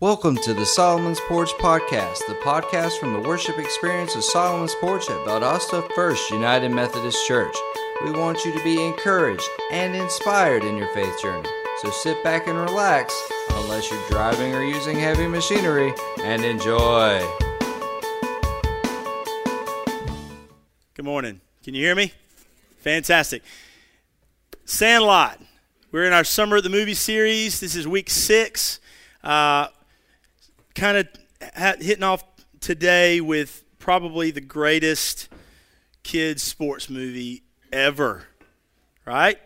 Welcome to the Solomon's Porch Podcast, the podcast from the worship experience of Solomon's Porch at Valdosta First United Methodist Church. We want you to be encouraged and inspired in your faith journey. So sit back and relax, unless you're driving or using heavy machinery, and enjoy. Good morning. Can you hear me? Fantastic. Sandlot. We're in our Summer at the Movie series. This is week six. Uh, kind of hitting off today with probably the greatest kids sports movie ever, right?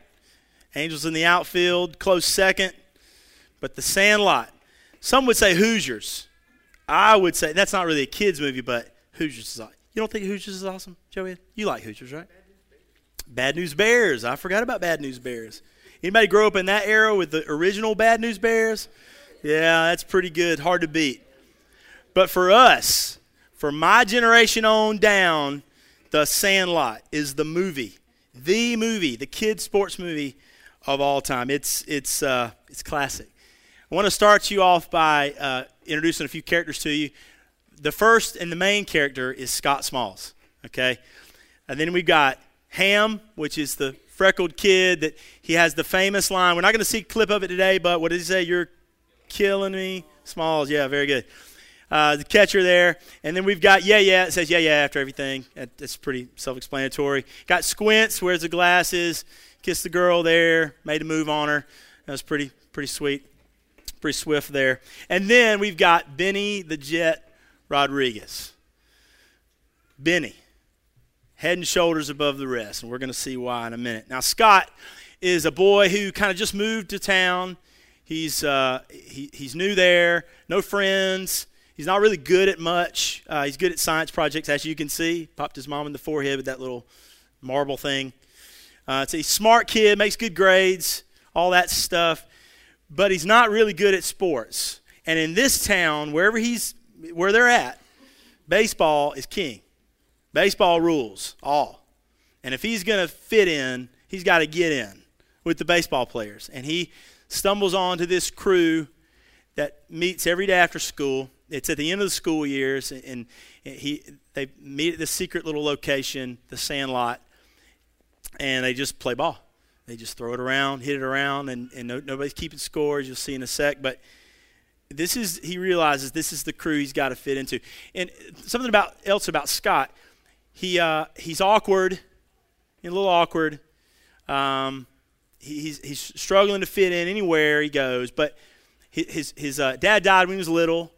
Angels in the outfield, close second, but The Sandlot. Some would say Hoosiers. I would say that's not really a kids movie, but Hoosiers is awesome. You don't think Hoosiers is awesome, Joey? You like Hoosiers, right? Bad News Bears. I forgot about Bad News Bears. Anybody grow up in that era with the original Bad News Bears? Yeah, that's pretty good. Hard to beat. But for us, for my generation on down, The Sandlot is the movie, the movie, the kids' sports movie of all time. It's it's uh, it's classic. I want to start you off by uh, introducing a few characters to you. The first and the main character is Scott Smalls. Okay, and then we've got Ham, which is the freckled kid that he has the famous line. We're not going to see a clip of it today, but what did he say? You're killing me. Smalls, yeah, very good. Uh, the catcher there. And then we've got yeah, yeah. It says yeah, yeah after everything. That's pretty self explanatory. Got Squints, wears the glasses, kissed the girl there, made a move on her. That was pretty, pretty sweet, pretty swift there. And then we've got Benny the Jet Rodriguez. Benny, head and shoulders above the rest. And we're going to see why in a minute. Now, Scott is a boy who kind of just moved to town. He's, uh, he, he's new there, no friends. He's not really good at much. Uh, he's good at science projects, as you can see. Popped his mom in the forehead with that little marble thing. Uh, so he's a smart kid, makes good grades, all that stuff. But he's not really good at sports. And in this town, wherever he's, where they're at, baseball is king. Baseball rules all. And if he's going to fit in, he's got to get in with the baseball players. And he stumbles onto this crew that meets every day after school. It's at the end of the school years, and he they meet at this secret little location, the Sandlot, and they just play ball. They just throw it around, hit it around, and, and no, nobody's keeping scores. You'll see in a sec, but this is he realizes this is the crew he's got to fit into. And something about else about Scott, he uh, he's awkward, a little awkward. Um, he's, he's struggling to fit in anywhere he goes. But his, his uh, dad died when he was little,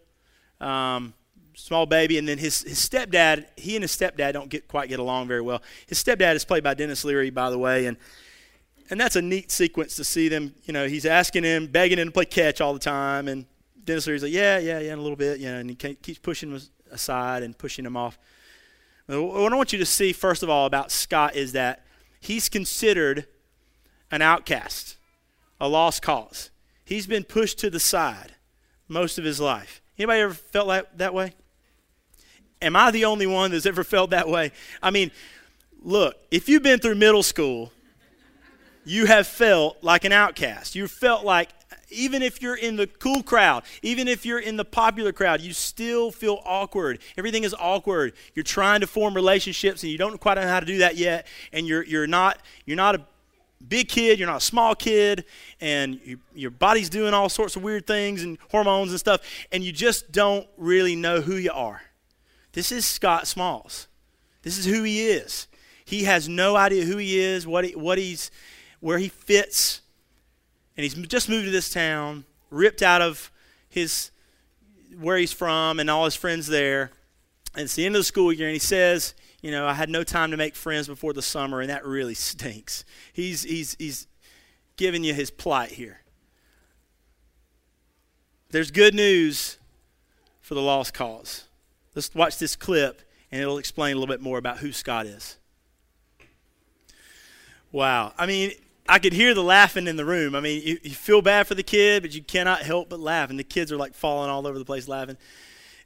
um, small baby, and then his, his stepdad, he and his stepdad don't get quite get along very well. His stepdad is played by Denis Leary, by the way, and and that's a neat sequence to see them. You know, he's asking him, begging him to play catch all the time, and Denis Leary's like, yeah, yeah, yeah, in a little bit, you know, and he keeps pushing him aside and pushing him off. What I want you to see, first of all, about Scott is that he's considered an outcast, a lost cause. He's been pushed to the side most of his life. Anybody ever felt that, that way? Am I the only one that's ever felt that way? I mean, look, if you've been through middle school, you have felt like an outcast. You felt like, even if you're in the cool crowd, even if you're in the popular crowd, you still feel awkward. Everything is awkward. You're trying to form relationships and you don't quite know how to do that yet. And you're, you're, not, you're not a big kid, you're not a small kid, and you, your body's doing all sorts of weird things and hormones and stuff, and you just don't really know who you are. This is Scott Smalls. This is who he is. He has no idea who he is, what, he, what he's, where he fits, and he's just moved to this town, ripped out of his where he's from and all his friends there. And it's the end of the school year, and he says, you know, I had no time to make friends before the summer, and that really stinks. He's, he's, he's giving you his plight here. There's good news for the lost cause. Let's watch this clip, and it'll explain a little bit more about who Scott is. Wow. I mean, I could hear the laughing in the room. I mean, you, you, feel bad for the kid, but you cannot help but laugh. And the kids are like falling all over the place laughing.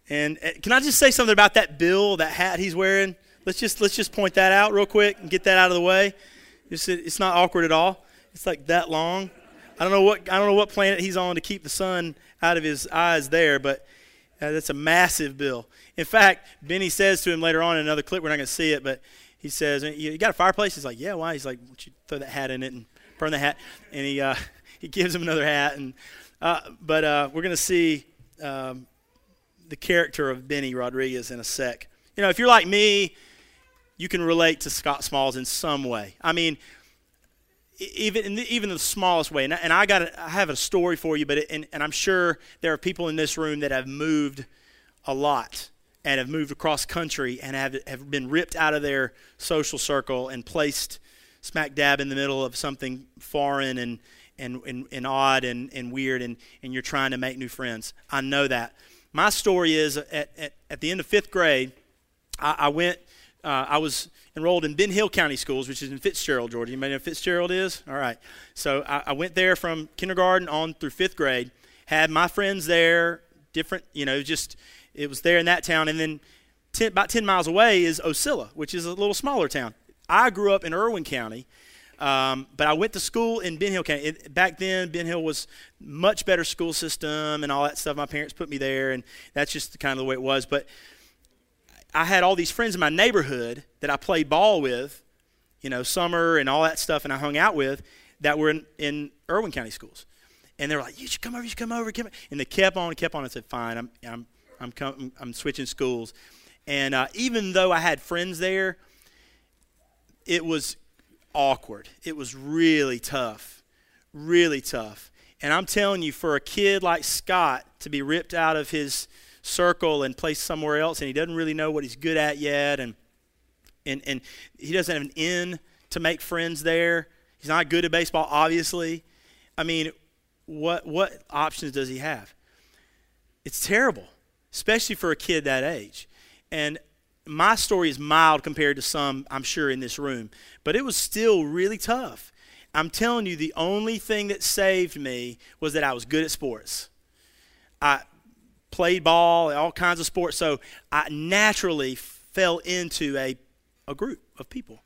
And uh, can I just say something about that bill, that hat he's wearing? Let's just let's just point that out real quick and get that out of the way. It's, it's not awkward at all. It's like that long. I don't know what I don't know what planet he's on to keep the sun out of his eyes there, but uh, that's a massive bill. In fact, Benny says to him later on in another clip, we're not going to see it, but he says, "You got a fireplace?" He's like, "Yeah, why?" He's like, "Why don't you throw that hat in it and burn the hat?" And he uh, he gives him another hat, and uh, but uh, we're going to see um, the character of Benny Rodriguez in a sec. You know, if you're like me, you can relate to Scott Smalls in some way. I mean, even in the, even the smallest way. And, and I got I have a story for you, but it, and, and I'm sure there are people in this room that have moved a lot and have moved across country and have have been ripped out of their social circle and placed smack dab in the middle of something foreign and and, and, and odd and, and weird and, and you're trying to make new friends. I know that. My story is at, at, at the end of fifth grade, I, I went uh, I was enrolled in Ben Hill County Schools, which is in Fitzgerald, Georgia. You know Fitzgerald is? All right. So I, I, went there from kindergarten on through fifth grade. Had my friends there, different, you know, just it was there in that town. And then ten, about 10 miles away is Ocilla, which is a little smaller town. I grew up in Irwin County, um, but I went to school in Ben Hill County. It, back then, Ben Hill was much better school system and all that stuff. My parents put me there, and that's just kind of the way it was. But I had all these friends in my neighborhood that I played ball with, you know, summer and all that stuff, and I hung out with that were in, in Irwin County schools. And they were like, "You should come over. You should come over." Come and they kept on and kept on. and said, "Fine, I'm I'm I'm com- I'm switching schools." And uh, even though I had friends there, it was awkward. It was really tough, really tough. And I'm telling you, for a kid like Scott to be ripped out of his circle and placed somewhere else, and he doesn't really know what he's good at yet, and and and he doesn't have an in to make friends there. He's not good at baseball, obviously. I mean, what what options does he have? It's terrible, especially for a kid that age. And my story is mild compared to some, I'm sure, in this room, but it was still really tough. I'm telling you, the only thing that saved me was that I was good at sports. I, played ball, all kinds of sports. So I naturally fell into a, a group of people.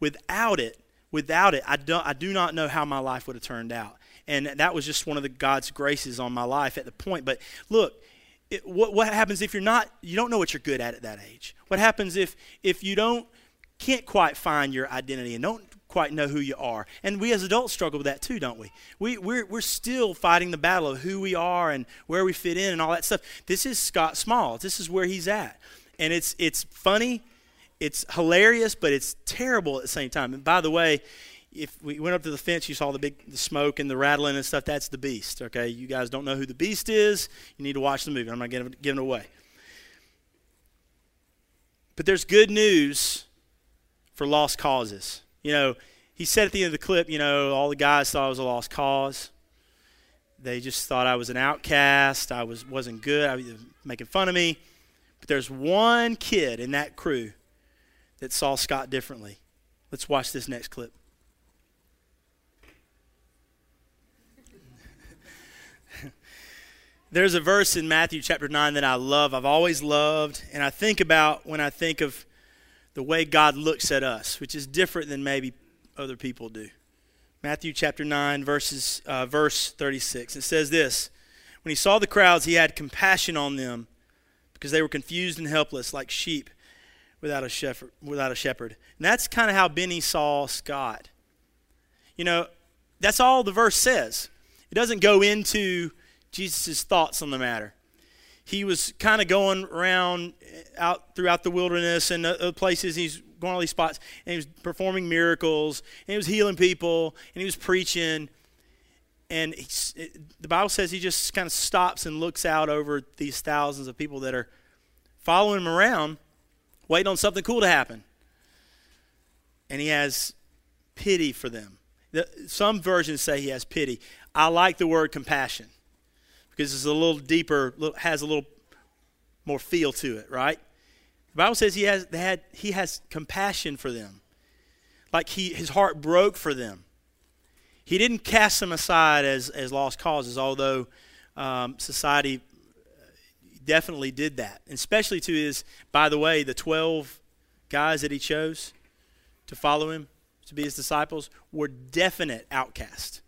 Without it, without it, I, don't, I do not know how my life would have turned out. And that was just one of the God's graces on my life at the point. But look, it, what, what happens if you're not, you don't know what you're good at at that age? What happens if, if you don't, can't quite find your identity and don't quite know who you are. And we as adults struggle with that too, don't we? we we're, we're still fighting the battle of who we are and where we fit in and all that stuff. This is Scott Small. This is where he's at. And it's, it's funny, it's hilarious, but it's terrible at the same time. And by the way, if we went up to the fence, you saw the big the smoke and the rattling and stuff. That's the beast. Okay, you guys don't know who the beast is. You need to watch the movie. I'm not giving, giving it away. But there's good news for lost causes you know, he said at the end of the clip, you know, all the guys thought I was a lost cause. They just thought I was an outcast. I was wasn't good. I was making fun of me. But there's one kid in that crew that saw Scott differently. Let's watch this next clip. There's a verse in Matthew chapter 9 that I love. I've always loved, and I think about when I think of the way God looks at us, which is different than maybe other people do. Matthew chapter 9, verses, uh, verse 36. It says this When he saw the crowds, he had compassion on them because they were confused and helpless like sheep without a shepherd. Without a shepherd. And that's kind of how Benny saw Scott. You know, that's all the verse says. It doesn't go into Jesus' thoughts on the matter he was kind of going around eh, out throughout the wilderness and other places. He's going all these spots, and he was performing miracles, and he was healing people, and he was preaching. And it, eh, the Bible says he just kind of stops and looks out over these thousands of people that are following him around, waiting on something cool to happen. And he has pity for them. Some versions say he has pity. I like the word compassion because it's a little deeper, has a little more feel to it, right? The Bible says he has, had, he has compassion for them. Like he, his heart broke for them. He didn't cast them aside as, as lost causes, although um, society definitely did that. And especially to his, by the way, the 12 guys that he chose to follow him, to be his disciples, were definite outcasts.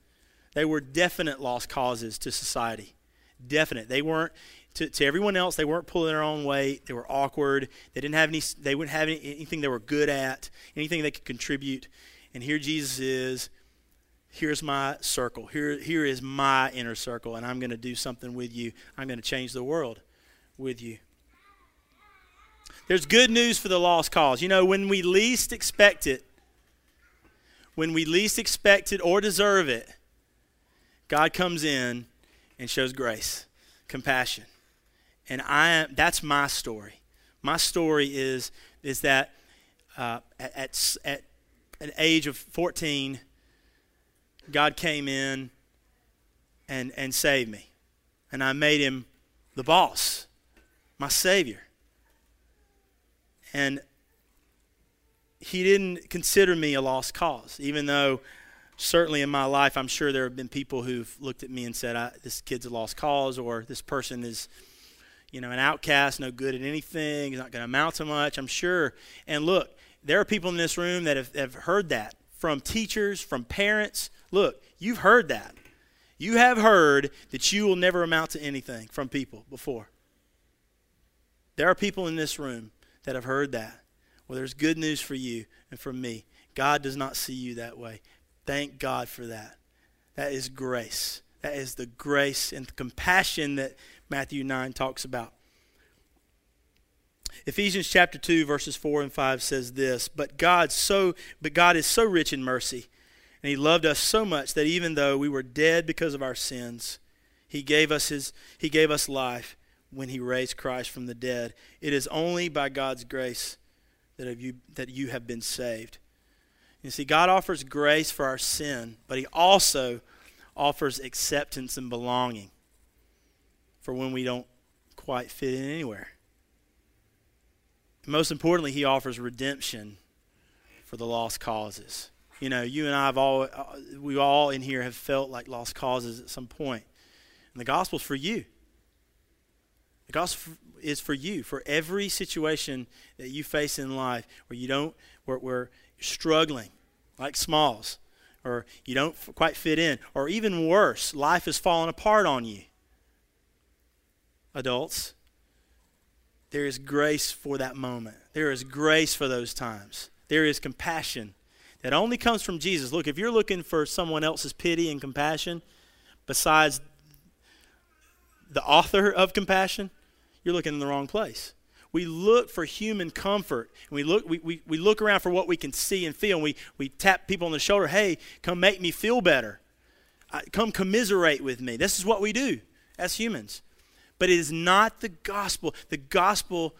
They were definite lost causes to society. Definite. They weren't to, to everyone else. They weren't pulling their own weight. They were awkward. They didn't have any. They wouldn't have any, anything they were good at. Anything they could contribute. And here Jesus is. Here's my circle. Here, here is my inner circle, and I'm going to do something with you. I'm going to change the world with you. There's good news for the lost cause. You know, when we least expect it, when we least expect it or deserve it, God comes in and shows grace, compassion. And I am, that's my story. My story is is that uh, at, at, at an age of 14, God came in and, and saved me. And I made him the boss, my Savior. And he didn't consider me a lost cause, even though certainly in my life, I'm sure there have been people who've looked at me and said, "This kid's a lost cause," or "This person is, you know, an outcast, no good at anything, he's not going to amount to much." I'm sure. And look, there are people in this room that have, have heard that from teachers, from parents. Look, you've heard that. You have heard that you will never amount to anything from people before. There are people in this room that have heard that. Well, there's good news for you and for me. God does not see you that way. Thank God for that. That is grace. That is the grace and the compassion that Matthew 9 talks about. Ephesians chapter 2 verses 4 and 5 says this, but God so but God is so rich in mercy, and he loved us so much that even though we were dead because of our sins, he gave us his he gave us life when he raised Christ from the dead. It is only by God's grace that you that you have been saved. You see, God offers grace for our sin, but He also offers acceptance and belonging for when we don't quite fit in anywhere. Most importantly, He offers redemption for the lost causes. You know, you and I have all, we all in here have felt like lost causes at some point. And the gospel's for you. The gospel is for you, for every situation that you face in life where you don't, where, where struggling, like Smalls, or you don't quite fit in, or even worse, life has fallen apart on you. Adults, there is grace for that moment. There is grace for those times. There is compassion that only comes from Jesus. Look, if you're looking for someone else's pity and compassion besides the author of compassion, you're looking in the wrong place we look for human comfort. And we look, we, we, we look around for what we can see and feel. And we, we tap people on the shoulder, hey, come make me feel better. Uh, come commiserate with me. This is what we do as humans. But it is not the gospel. The gospel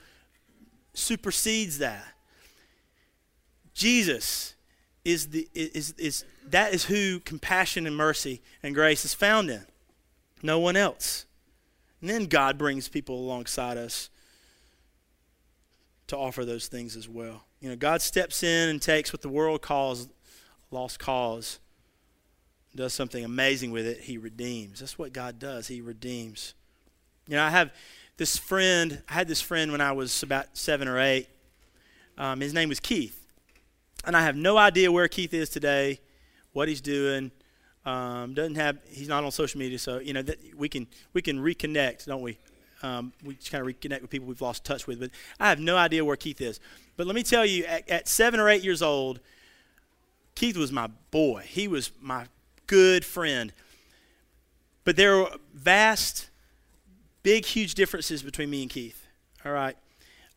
supersedes that. Jesus is the is is that is who compassion and mercy and grace is found in. No one else. And then God brings people alongside us to offer those things as well. You know, God steps in and takes what the world calls lost cause, does something amazing with it. He redeems. That's what God does. He redeems. You know, I have this friend. I had this friend when I was about seven or eight. Um, his name was Keith, and I have no idea where Keith is today, what he's doing. Um, doesn't have. He's not on social media, so you know that we can we can reconnect, don't we? Um, we just kind of reconnect with people we've lost touch with. But I have no idea where Keith is. But let me tell you, at, at seven or eight years old, Keith was my boy. He was my good friend. But there were vast, big, huge differences between me and Keith. All right.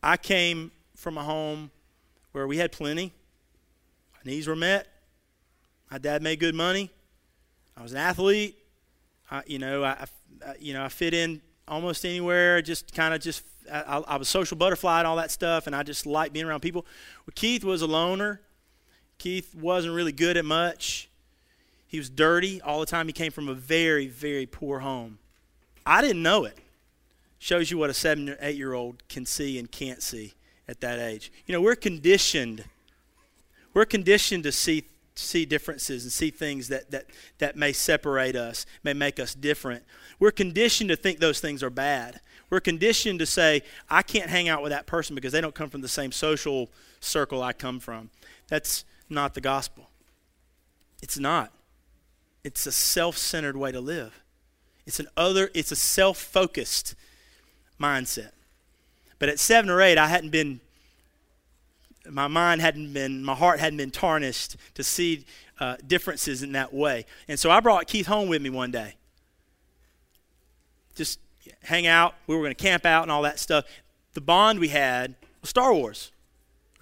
I came from a home where we had plenty. My needs were met. My dad made good money. I was an athlete. I, you know, I, I, you know, I fit in almost anywhere. Just kind of just I, I, was social butterfly and all that stuff, and I just liked being around people. Well, Keith was a loner. Keith wasn't really good at much. He was dirty all the time. He came from a very, very poor home. I didn't know it. Shows you what a seven or eight year old can see and can't see at that age. You know, we're conditioned. We're conditioned to see see differences and see things that, that, that may separate us, may make us different. We're conditioned to think those things are bad. We're conditioned to say, I can't hang out with that person because they don't come from the same social circle I come from. That's not the gospel. It's not. It's a self-centered way to live. It's an other it's a self-focused mindset. But at 7 or 8 I hadn't been my mind hadn't been my heart hadn't been tarnished to see uh, differences in that way. And so I brought Keith home with me one day. Just hang out. We were going to camp out and all that stuff. The bond we had was Star Wars.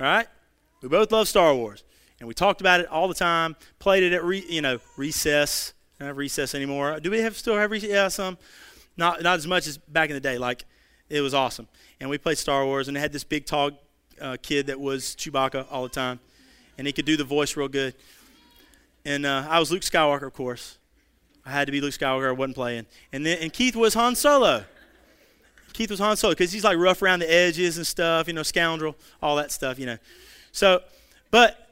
All right? We both love Star Wars and we talked about it all the time. Played it at re, you know recess. Don't have recess anymore. Do we have still have recess? Yeah, some. Not not as much as back in the day. Like it was awesome. And we played Star Wars, and they had this big tall uh, kid that was Chewbacca all the time, and he could do the voice real good. And uh, I was Luke Skywalker, of course. I had to be Luke Skywalker. I wasn't playing. And then and Keith was Han Solo. Keith was Han Solo because he's like rough around the edges and stuff, you know, scoundrel, all that stuff, you know. So, but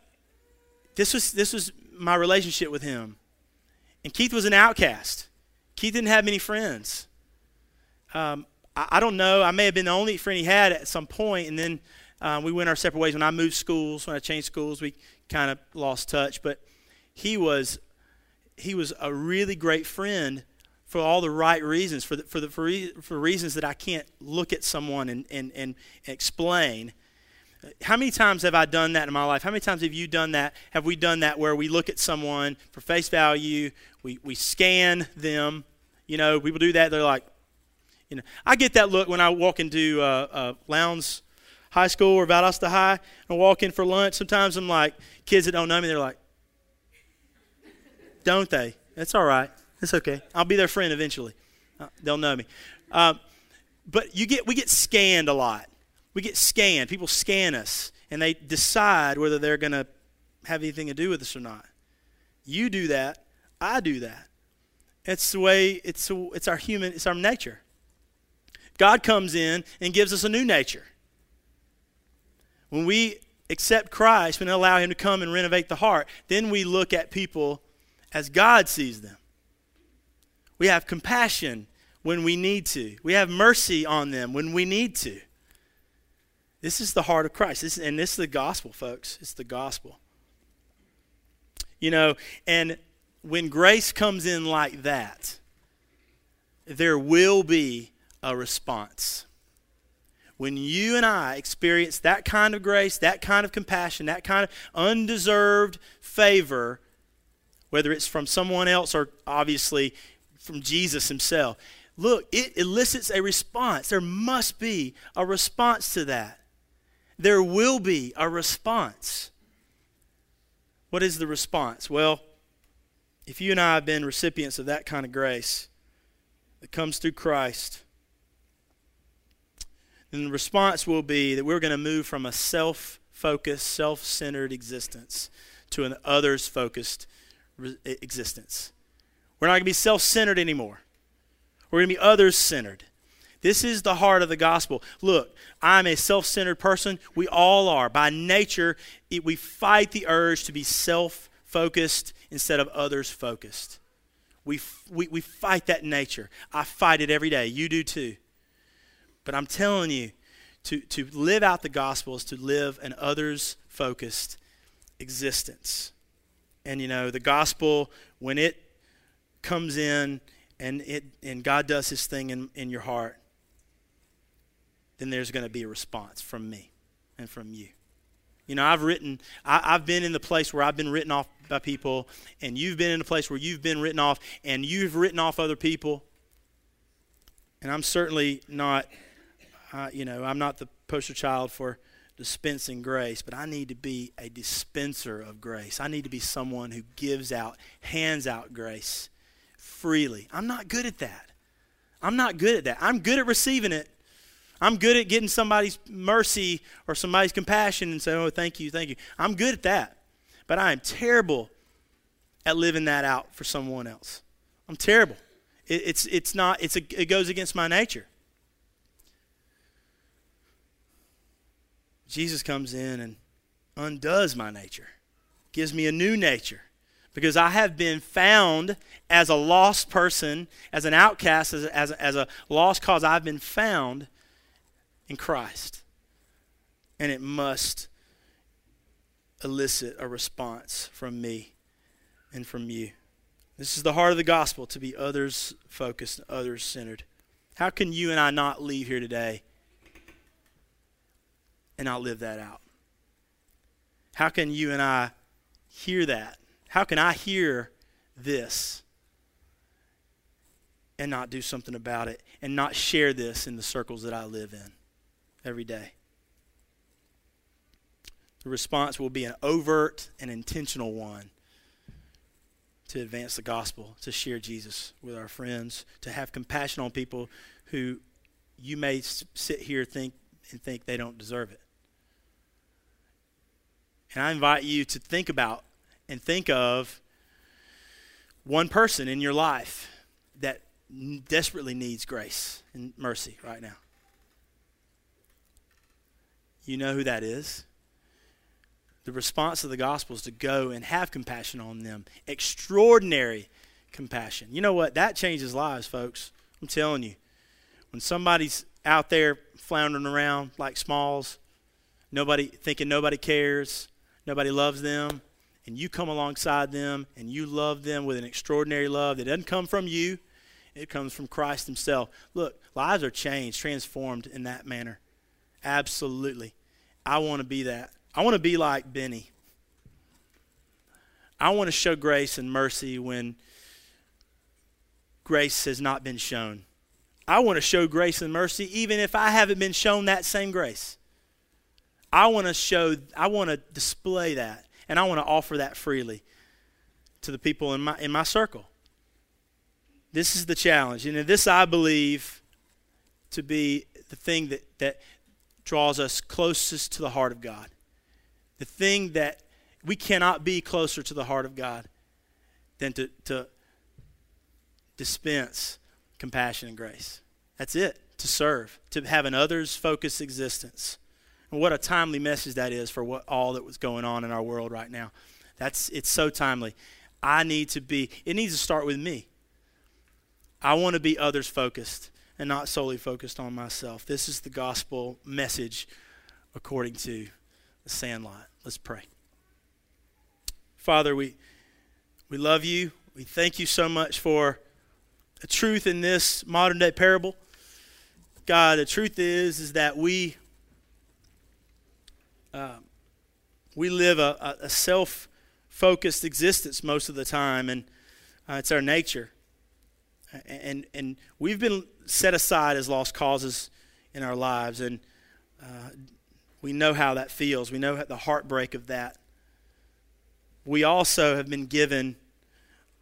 this was, this was my relationship with him. And Keith was an outcast. Keith didn't have many friends. Um, I, I, don't know. I may have been the only friend he had at some point, and then uh, we went our separate ways. When I moved schools, when I changed schools, we kind of lost touch. But he was, he was a really great friend for all the right reasons, for, the, for, the, for, re, for reasons that I can't look at someone and, and, and explain. How many times have I done that in my life? How many times have you done that? Have we done that where we look at someone for face value, we, we scan them? You know, people do that. They're like, you know, I get that look when I walk into uh, uh, High School or Valdosta High and walk in for lunch. Sometimes I'm like, kids that don't know me, they're like, don't they? That's all right. It's okay. I'll be their friend eventually. Uh, they'll know me. Um, but you get we get scanned a lot we get scanned. People scan us and they decide whether they're going to have anything to do with us or not. You do that. I do that. It's the way, it's, it's our human, it's our nature. God comes in and gives us a new nature. When we accept Christ, we allow Him to come and renovate the heart, then we look at people as God sees them. We have compassion when we need to, we have mercy on them when we need to. This is the heart of Christ. This, and this is the gospel, folks. It's the gospel. You know, and when grace comes in like that, there will be a response. When you and I experience that kind of grace, that kind of compassion, that kind of undeserved favor, whether it's from someone else or obviously from Jesus himself, look, it elicits a response. There must be a response to that there will be a response. What is the response? Well, if you and I have been recipients of that kind of grace that comes through Christ, then the response will be that we're going to move from a self focused, self centered existence to an others focused existence. We're not going to be self centered anymore. We're going to be others centered. This is the heart of the gospel. Look, I'm a self centered person. We all are. By nature, it, we fight the urge to be self focused instead of others focused. We, we, we fight that nature. I fight it every day. You do too. But I'm telling you, to, to live out the gospel is to live an others focused existence. And you know, the gospel, when it comes in and, it, and God does his thing in, in your heart, then there's going to be a response from me and from you. You know, I've written, I, have been in the place where I've been written off by people, and you've been in a place where you've been written off, and you've written off other people. And I'm certainly not, uh, you know, I'm not the poster child for dispensing grace, but I need to be a dispenser of grace. I need to be someone who gives out, hands out grace freely. I'm not good at that. I'm not good at that. I'm good at receiving it, I'm good at getting somebody's mercy or somebody's compassion and saying, oh, thank you, thank you. I'm good at that. But I am terrible at living that out for someone else. I'm terrible. It, it's, it's not, it's a, it goes against my nature. Jesus comes in and undoes my nature, gives me a new nature. Because I have been found as a lost person, as an outcast, as, as, as a lost cause. I've been found in Christ. And it must elicit a response from me and from you. This is the heart of the gospel to be others focused, others centered. How can you and I not leave here today and not live that out? How can you and I hear that? How can I hear this and not do something about it and not share this in the circles that I live in every day? The response will be an overt and intentional one to advance the gospel, to share Jesus with our friends, to have compassion on people who you may sit here think and think they don't deserve it. And I invite you to think about and think of one person in your life that desperately needs grace and mercy right now. You know who that is? the response of the gospel is to go and have compassion on them. Extraordinary compassion. You know what? That changes lives, folks. I'm telling you. When somebody's out there floundering around like Smalls, nobody thinking nobody cares, nobody loves them, and you come alongside them and you love them with an extraordinary love that doesn't come from you, it comes from Christ Himself. Look, lives are changed, transformed in that manner. Absolutely. I want to be that. I want to be like Benny. I want to show grace and mercy when grace has not been shown. I want to show grace and mercy even if I haven't been shown that same grace. I want to show, I want to display that, and I want to offer that freely to the people in my, in my circle. This is the challenge. And this, I believe, to be the thing that, that draws us closest to the heart of God the thing that we cannot be closer to the heart of God than to, to dispense compassion and grace. That's it, to serve, to have an others focused existence. And what a timely message that is for what all that was going on in our world right now. That's it's so timely. I need to be it needs to start with me. I want to be others focused and not solely focused on myself. This is the gospel message according to the sandlot. Let's pray. Father, we, we love you. We thank you so much for the truth in this modern day parable. God, the truth is is that we uh, we live a, a self focused existence most of the time, and uh, it's our nature. And and we've been set aside as lost causes in our lives, and uh, we know how that feels. We know the heartbreak of that. We also have been given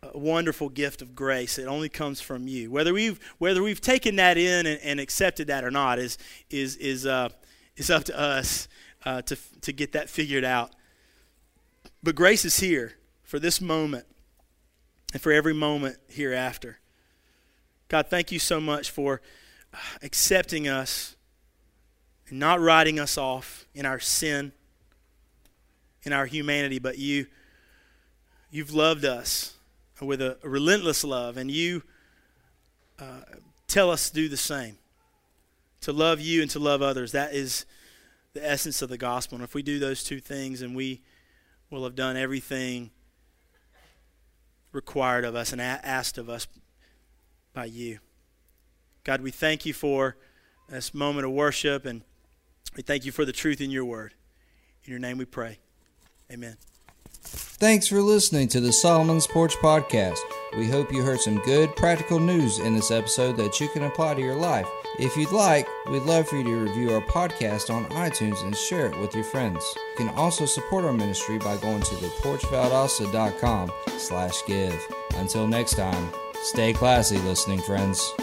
a wonderful gift of grace. It only comes from you. Whether we've whether we've taken that in and, and accepted that or not is is is uh, is up to us uh, to to get that figured out. But grace is here for this moment and for every moment hereafter. God, thank you so much for accepting us and not writing us off in our sin, in our humanity, but you you've loved us with a, relentless love, and you uh, tell us to do the same. To love you and to love others. That is the essence of the gospel. And if we do those two things, and we will have done everything required of us and asked of us by you. God, we thank you for this moment of worship and we thank you for the truth in your word. In your name we pray. Amen. Thanks for listening to the Solomon's Porch Podcast. We hope you heard some good practical news in this episode that you can apply to your life. If you'd like, we'd love for you to review our podcast on iTunes and share it with your friends. You can also support our ministry by going to theporchvaldosta.com slash give. Until next time, stay classy, listening friends.